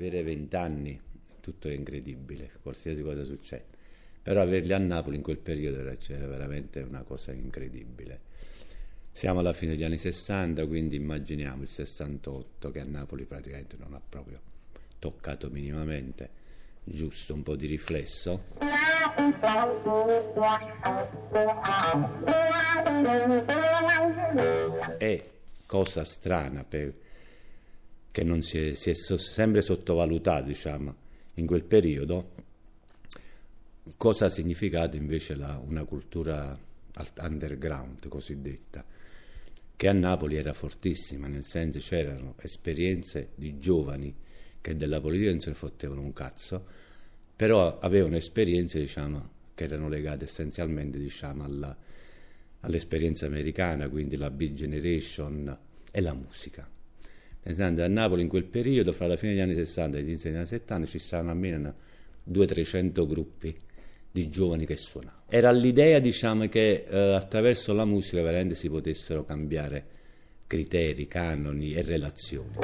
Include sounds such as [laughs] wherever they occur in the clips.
avere vent'anni, tutto è incredibile, qualsiasi cosa succede. Però averli a Napoli in quel periodo era, era veramente una cosa incredibile. Siamo alla fine degli anni 60, quindi immaginiamo il 68 che a Napoli praticamente non ha proprio toccato minimamente, giusto un po' di riflesso. E cosa strana per, che non si è, si è sempre sottovalutato, diciamo, in quel periodo, cosa ha significato invece la, una cultura underground cosiddetta, che a Napoli era fortissima, nel senso c'erano esperienze di giovani che della politica non se ne fottevano un cazzo, però avevano esperienze diciamo, che erano legate essenzialmente diciamo, alla, all'esperienza americana, quindi la Big Generation e la musica. Esempio, a Napoli in quel periodo, fra la fine degli anni 60 e gli inizi degli anni 70, ci stavano almeno 200-300 gruppi di giovani che suonavano. Era l'idea, diciamo, che eh, attraverso la musica veramente si potessero cambiare criteri, canoni e relazioni.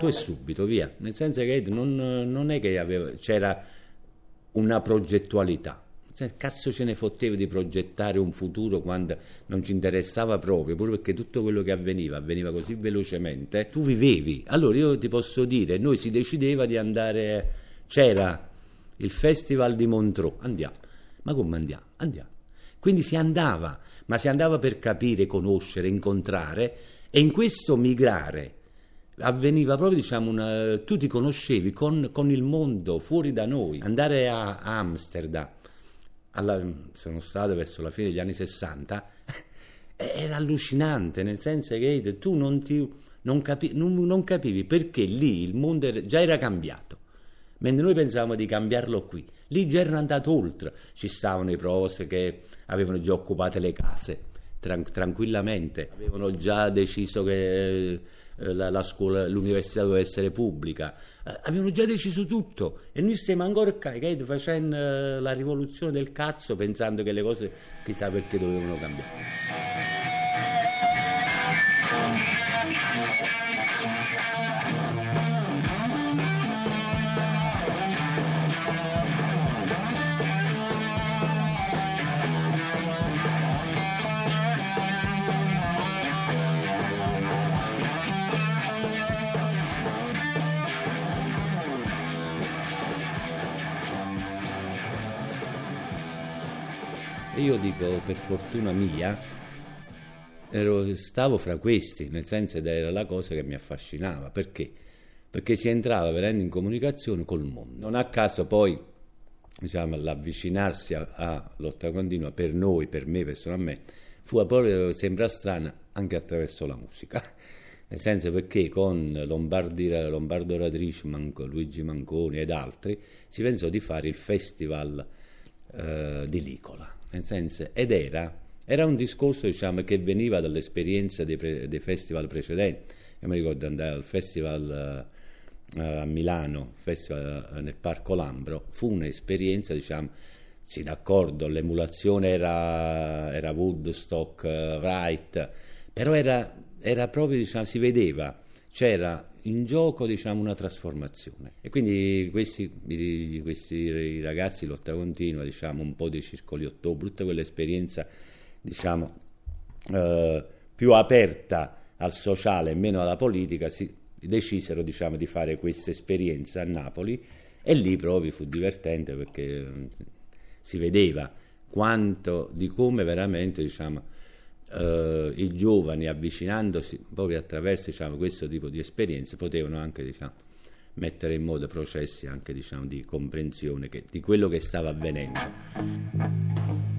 Tutto è subito, via. Nel senso che non, non è che aveva, c'era una progettualità. Cazzo ce ne fotteva di progettare un futuro quando non ci interessava proprio, pure perché tutto quello che avveniva avveniva così velocemente, tu vivevi. Allora io ti posso dire, noi si decideva di andare, c'era il festival di Montreux, andiamo. Ma come andiamo? Andiamo. Quindi si andava, ma si andava per capire, conoscere, incontrare e in questo migrare avveniva proprio, diciamo, una, tu ti conoscevi con, con, il mondo fuori da noi. Andare a, Amsterdam, alla, sono stato verso la fine degli anni 60, [laughs] era allucinante, nel senso che tu non, ti, non, capi, non, non capivi perché lì il mondo era, già era cambiato. Mentre noi pensavamo di cambiarlo qui, lì già erano andato oltre. Ci stavano i pros che avevano già occupato le case tran- tranquillamente, avevano già deciso che eh, la, la, scuola, l'università doveva essere pubblica. Eh, avevano già deciso tutto e noi stiamo ancora qua, facendo eh, la rivoluzione del cazzo pensando che le cose chissà perché dovevano cambiare. E io dico, per fortuna mia, ero, stavo fra questi, nel senso ed era la cosa che mi affascinava. Perché? Perché si entrava veramente in comunicazione col mondo. Non a caso poi diciamo, l'avvicinarsi a, a lotta continua per noi, per me personalmente, fu proprio, sembra strana, anche attraverso la musica. [laughs] Nel senso perché con Lombardi, Lombardo Radrici, Manco, Luigi Manconi ed altri si pensò di fare il festival eh, di Licola nel senso, ed era, era un discorso diciamo, che veniva dall'esperienza dei, pre, dei, festival precedenti. Io mi ricordo andare al festival uh, a Milano, festival uh, nel Parco Lambro, fu un'esperienza, diciamo, sì, d'accordo, l'emulazione era, era Woodstock, uh, Wright, però era, era proprio, diciamo, si vedeva, c'era in gioco diciamo, una trasformazione. E quindi questi, questi ragazzi lotta continua, diciamo, un po' dei circoli ottobre, tutta quell'esperienza diciamo, eh, più aperta al sociale e meno alla politica, si decisero diciamo, di fare questa esperienza a Napoli e lì proprio fu divertente perché eh, si vedeva quanto di come veramente diciamo, eh, i giovani avvicinandosi proprio attraverso diciamo, questo tipo di esperienze potevano anche diciamo, mettere in moto processi anche diciamo, di comprensione che, di quello che stava avvenendo.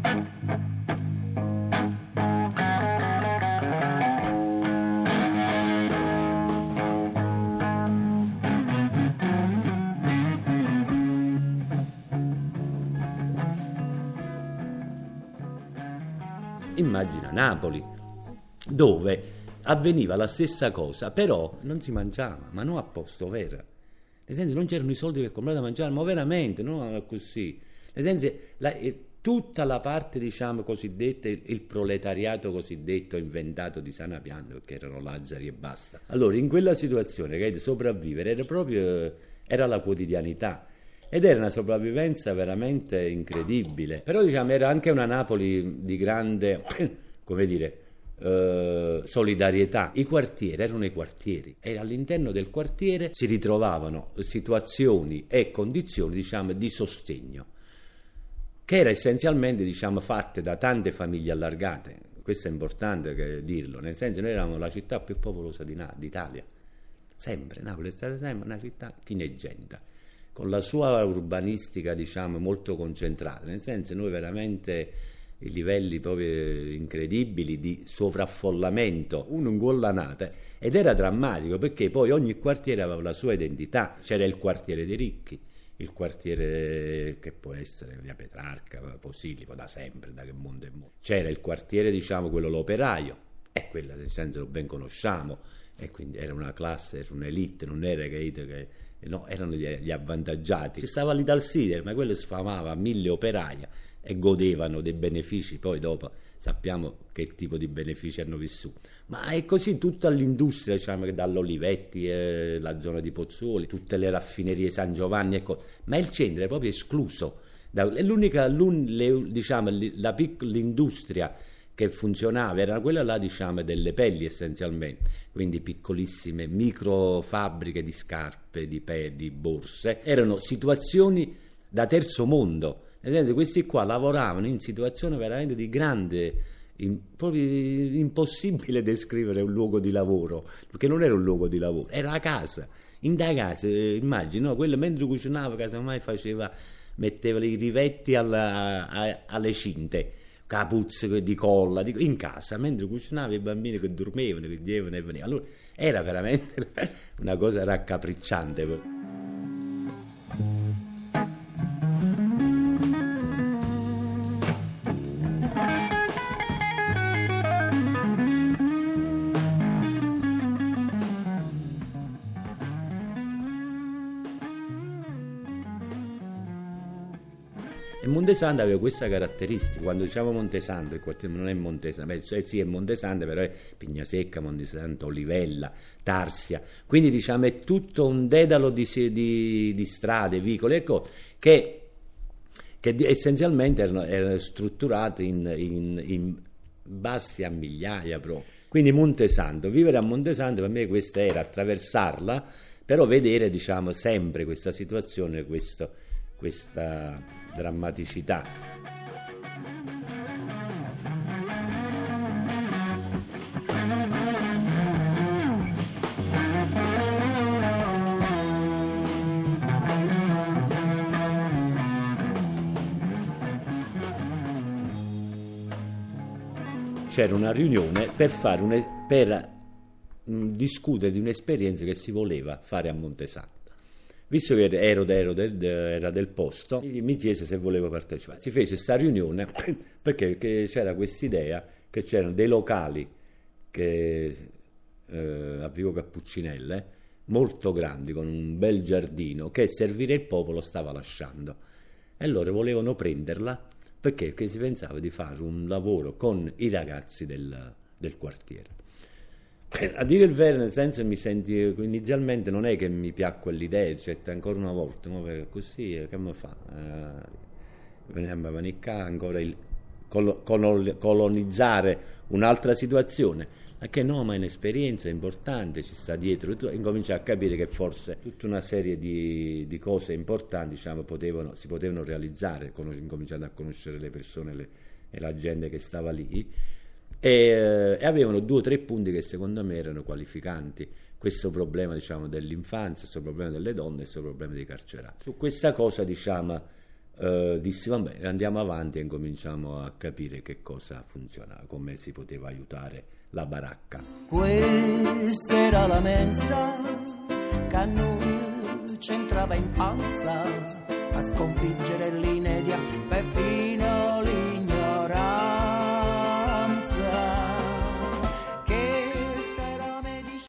Immagina Napoli, dove avveniva la stessa cosa, però non si mangiava, ma non a posto, vero? Nel senso non c'erano i soldi per comprare da mangiare, ma veramente, non così. nel senso, la, eh, tutta la parte, diciamo, cosiddetta, il, il, proletariato cosiddetto inventato di sana pianta, perché erano Lazzari e basta. Allora, in quella situazione, che sopravvivere era proprio, era la quotidianità. Ed era una sopravvivenza veramente incredibile. Però, diciamo, era anche una Napoli di grande, [coughs] come dire, eh, solidarietà. I quartieri erano i quartieri e all'interno del quartiere si ritrovavano situazioni e condizioni, diciamo, di sostegno che era essenzialmente diciamo, fatte da tante famiglie allargate. Questo è importante dirlo, nel senso noi eravamo la città più popolosa di d'Italia. Sempre, Napoli è stata sempre una città chineggenta, con la sua urbanistica diciamo, molto concentrata, nel senso noi veramente i livelli proprio incredibili di sovraffollamento, uno ingollanate, ed era drammatico perché poi ogni quartiere aveva la sua identità, c'era il quartiere dei ricchi, il quartiere che può essere via Petrarca, Posilipo, da sempre, da che mondo è mondo. C'era il quartiere, diciamo, quello l'operaio, e quella nel senso lo ben conosciamo, e quindi era una classe, era un'elite, non era che, che no, erano gli, gli, avvantaggiati. Ci stava lì dal Sider, ma quello sfamava mille operaia e godevano dei benefici, poi dopo sappiamo che tipo di benefici hanno vissuto. Ma è così tutta l'industria, diciamo dall'Olivetti, eh, la zona di Pozzuoli, tutte le raffinerie San Giovanni, ecco, ma il centro è proprio escluso. l'unica, le, diciamo, la piccola industria che funzionava era quella là, diciamo, delle pelli essenzialmente, quindi piccolissime microfabbriche di scarpe, di, pe, di borse, erano situazioni da terzo mondo. Nel senso, questi qua lavoravano in situazioni veramente di grande, in, proprio impossibile descrivere un luogo di lavoro, perché non era un luogo di lavoro, era a casa. In da casa, eh, immagino, quello mentre cucinava, casomai faceva, metteva i rivetti alla, a, alle cinte capuzze di colla di, in casa mentre cucinava i bambini che dormivano, che dicevano e venivano. Allora era veramente [laughs] una cosa raccapricciante. Montesando aveva questa caratteristica. Quando diciamo quartiere non è Montesando, beh, sì è Montesando, però è Pignasecca, Montesanto, Olivella, Tarsia. Quindi diciamo è tutto un dedalo di, di, di strade, vicoli, ecco, che, che essenzialmente erano, erano strutturate in, in, in bassi a migliaia proprio. Quindi Montesanto, vivere a Montesanto per me questa era attraversarla, però vedere diciamo sempre questa situazione, questo, questa drammaticità. C'era una riunione per, fare un, per mm, discutere di un'esperienza che si voleva fare a Montesano visto che ero, ero del, era del posto, mi chiese se volevo partecipare. Si fece questa riunione [coughs] perché, c'era questa idea che c'erano dei locali che, eh, a Vivo Cappuccinelle molto grandi, con un bel giardino, che servire il popolo stava lasciando. E loro volevano prenderla perché? perché si pensava di fare un lavoro con i ragazzi del, del quartiere. Eh, a dire il vero, nel senso mi senti inizialmente non è che mi piacque l'idea, cioè ancora una volta, no? così eh, che mi fa? Eh, veniamo a manicare ancora il colonizzare un'altra situazione. Ma che no, ma è un'esperienza importante, ci sta dietro, e tu incominci a capire che forse tutta una serie di, di cose importanti diciamo, potevano, si potevano realizzare, incominciando a conoscere le persone le, e la gente che stava lì e, e, avevano due o tre punti che secondo me erano qualificanti. Questo problema diciamo, dell'infanzia, questo problema delle donne questo problema dei carcerati. Su questa cosa diciamo, eh, dissi vabbè andiamo avanti e incominciamo a capire che cosa funziona, come si poteva aiutare la baracca. Questa era la mensa che a noi c'entrava in panza a sconfiggere l'inedia perfino